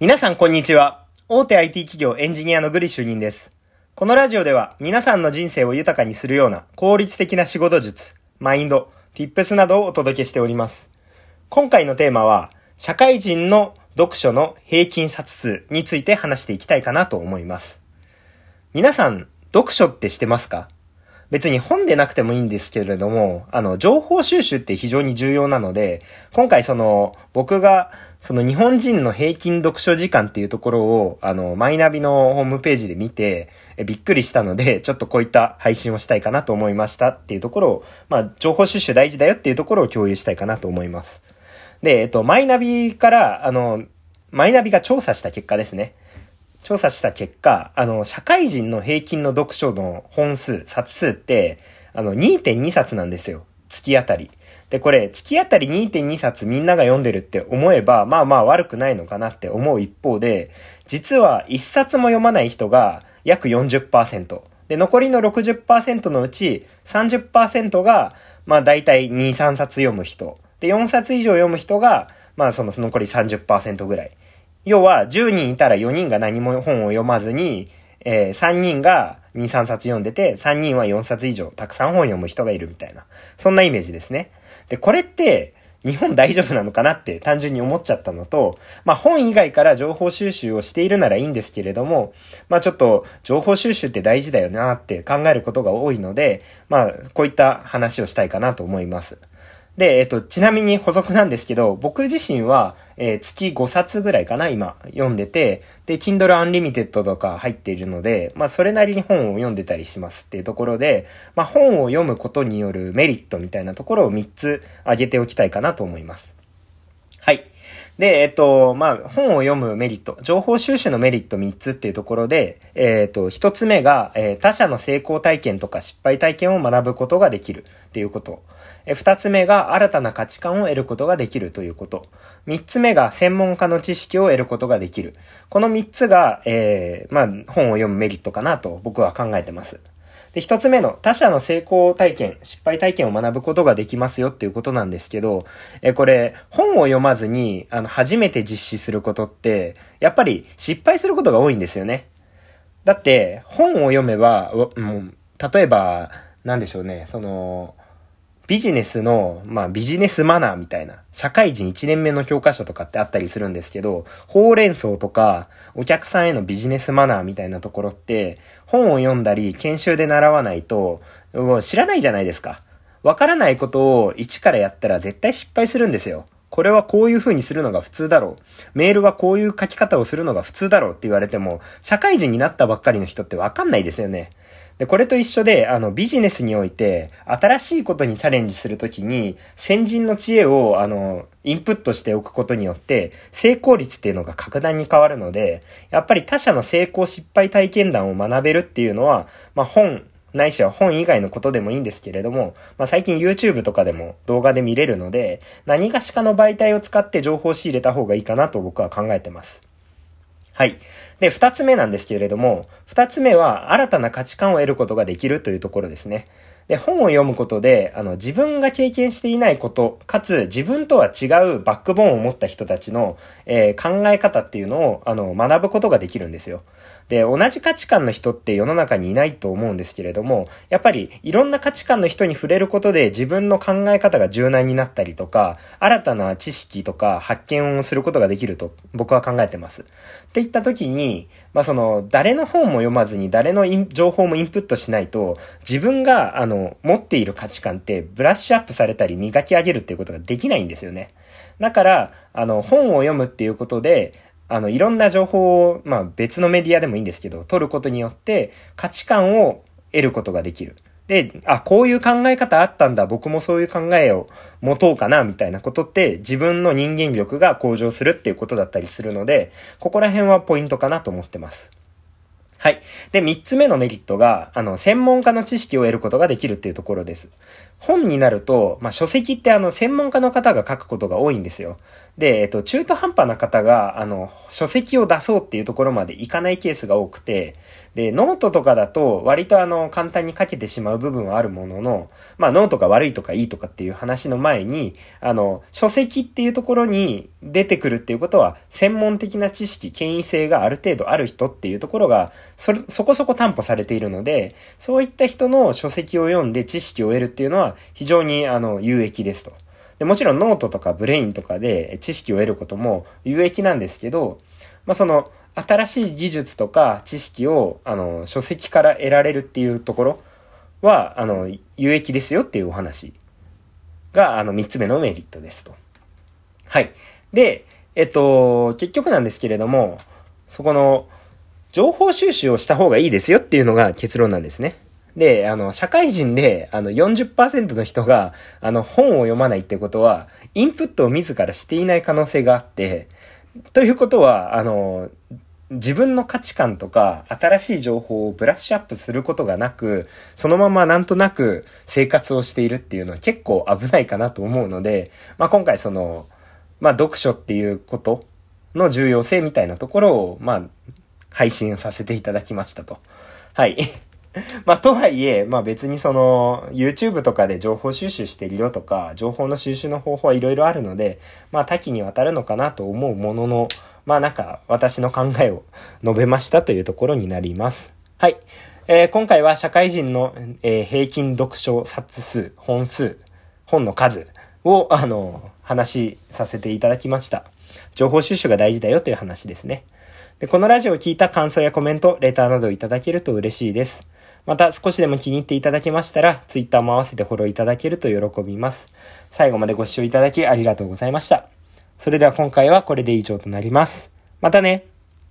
皆さんこんにちは。大手 IT 企業エンジニアのグリッシュ人です。このラジオでは皆さんの人生を豊かにするような効率的な仕事術、マインド、tips などをお届けしております。今回のテーマは、社会人の読書の平均冊数について話していきたいかなと思います。皆さん、読書ってしてますか？別に本でなくてもいいんですけれども、あの、情報収集って非常に重要なので、今回その、僕が、その日本人の平均読書時間っていうところを、あの、マイナビのホームページで見て、びっくりしたので、ちょっとこういった配信をしたいかなと思いましたっていうところを、まあ、情報収集大事だよっていうところを共有したいかなと思います。で、えっと、マイナビから、あの、マイナビが調査した結果ですね。調査した結果、あの、社会人の平均の読書の本数、冊数って、あの、2.2冊なんですよ。月あたり。で、これ、月あたり2.2冊みんなが読んでるって思えば、まあまあ悪くないのかなって思う一方で、実は1冊も読まない人が約40%。で、残りの60%のうち30%が、まあ大体2、3冊読む人。で、4冊以上読む人が、まあその残り30%ぐらい。要は、10人いたら4人が何も本を読まずに、えー、3人が2、3冊読んでて、3人は4冊以上、たくさん本読む人がいるみたいな。そんなイメージですね。で、これって、日本大丈夫なのかなって単純に思っちゃったのと、まあ本以外から情報収集をしているならいいんですけれども、まあちょっと情報収集って大事だよなって考えることが多いので、まあこういった話をしたいかなと思います。で、えっと、ちなみに補足なんですけど、僕自身は、えー、月5冊ぐらいかな、今、読んでて、で、Kindle Unlimited とか入っているので、まあ、それなりに本を読んでたりしますっていうところで、まあ、本を読むことによるメリットみたいなところを3つ挙げておきたいかなと思います。はい。で、えっと、まあ、本を読むメリット、情報収集のメリット3つっていうところで、えっと、1つ目が、えー、他者の成功体験とか失敗体験を学ぶことができるっていうこと。え2つ目が新たな価値観を得ることができるということ。3つ目が専門家の知識を得ることができる。この3つが、えー、まあ、本を読むメリットかなと僕は考えてます。で、一つ目の他者の成功体験、失敗体験を学ぶことができますよっていうことなんですけど、え、これ、本を読まずに、あの、初めて実施することって、やっぱり失敗することが多いんですよね。だって、本を読めば、もう、例えば、なんでしょうね、その、ビジネスの、まあビジネスマナーみたいな、社会人1年目の教科書とかってあったりするんですけど、ほうれん草とか、お客さんへのビジネスマナーみたいなところって、本を読んだり、研修で習わないと、知らないじゃないですか。わからないことを一からやったら絶対失敗するんですよ。これはこういう風にするのが普通だろう。メールはこういう書き方をするのが普通だろうって言われても、社会人になったばっかりの人ってわかんないですよね。で、これと一緒で、あの、ビジネスにおいて、新しいことにチャレンジするときに、先人の知恵を、あの、インプットしておくことによって、成功率っていうのが格段に変わるので、やっぱり他者の成功失敗体験談を学べるっていうのは、まあ、本、ないしは本以外のことでもいいんですけれども、まあ、最近 YouTube とかでも動画で見れるので、何がしかの媒体を使って情報を仕入れた方がいいかなと僕は考えてます。はい。で、二つ目なんですけれども、二つ目は新たな価値観を得ることができるというところですね。で、本を読むことで、あの、自分が経験していないこと、かつ自分とは違うバックボーンを持った人たちの、えー、考え方っていうのを、あの、学ぶことができるんですよ。で、同じ価値観の人って世の中にいないと思うんですけれども、やっぱりいろんな価値観の人に触れることで自分の考え方が柔軟になったりとか、新たな知識とか発見をすることができると僕は考えてます。って言った時に、まあその、誰の本も読まずに誰の情報もインプットしないと、自分があの、持っている価値観ってブラッシュアップされたり磨き上げるっていうことができないんですよね。だから、あの、本を読むっていうことで、あの、いろんな情報を、まあ別のメディアでもいいんですけど、取ることによって価値観を得ることができる。で、あ、こういう考え方あったんだ、僕もそういう考えを持とうかな、みたいなことって自分の人間力が向上するっていうことだったりするので、ここら辺はポイントかなと思ってます。はい。で、三つ目のメリットが、あの、専門家の知識を得ることができるっていうところです。本になると、まあ、書籍ってあの、専門家の方が書くことが多いんですよ。で、えっと、中途半端な方が、あの、書籍を出そうっていうところまでいかないケースが多くて、で、ノートとかだと、割とあの、簡単に書けてしまう部分はあるものの、まあ、ノートが悪いとかいいとかっていう話の前に、あの、書籍っていうところに出てくるっていうことは、専門的な知識、権威性がある程度ある人っていうところが、そ、そこそこ担保されているので、そういった人の書籍を読んで知識を得るっていうのは、非常にあの、有益ですと。でもちろんノートとか Brain とかで知識を得ることも有益なんですけど、まあ、その新しい技術とか知識をあの書籍から得られるっていうところはあの有益ですよっていうお話があの3つ目のメリットですと。はい。で、えっと、結局なんですけれども、そこの情報収集をした方がいいですよっていうのが結論なんですね。で、あの、社会人で、あの、40%の人が、あの、本を読まないってことは、インプットを自らしていない可能性があって、ということは、あの、自分の価値観とか、新しい情報をブラッシュアップすることがなく、そのままなんとなく生活をしているっていうのは結構危ないかなと思うので、まあ、今回その、まあ、読書っていうことの重要性みたいなところを、まあ、配信させていただきましたと。はい。まあ、とはいえ、まあ別にその、YouTube とかで情報収集してるよとか、情報の収集の方法はいろいろあるので、まあ多岐にわたるのかなと思うものの、まあなんか私の考えを述べましたというところになります。はい。えー、今回は社会人の、えー、平均読書冊数、本数、本の数を、あの、話させていただきました。情報収集が大事だよという話ですね。で、このラジオを聞いた感想やコメント、レターなどいただけると嬉しいです。また少しでも気に入っていただけましたら、Twitter も合わせてフォローいただけると喜びます。最後までご視聴いただきありがとうございました。それでは今回はこれで以上となります。またね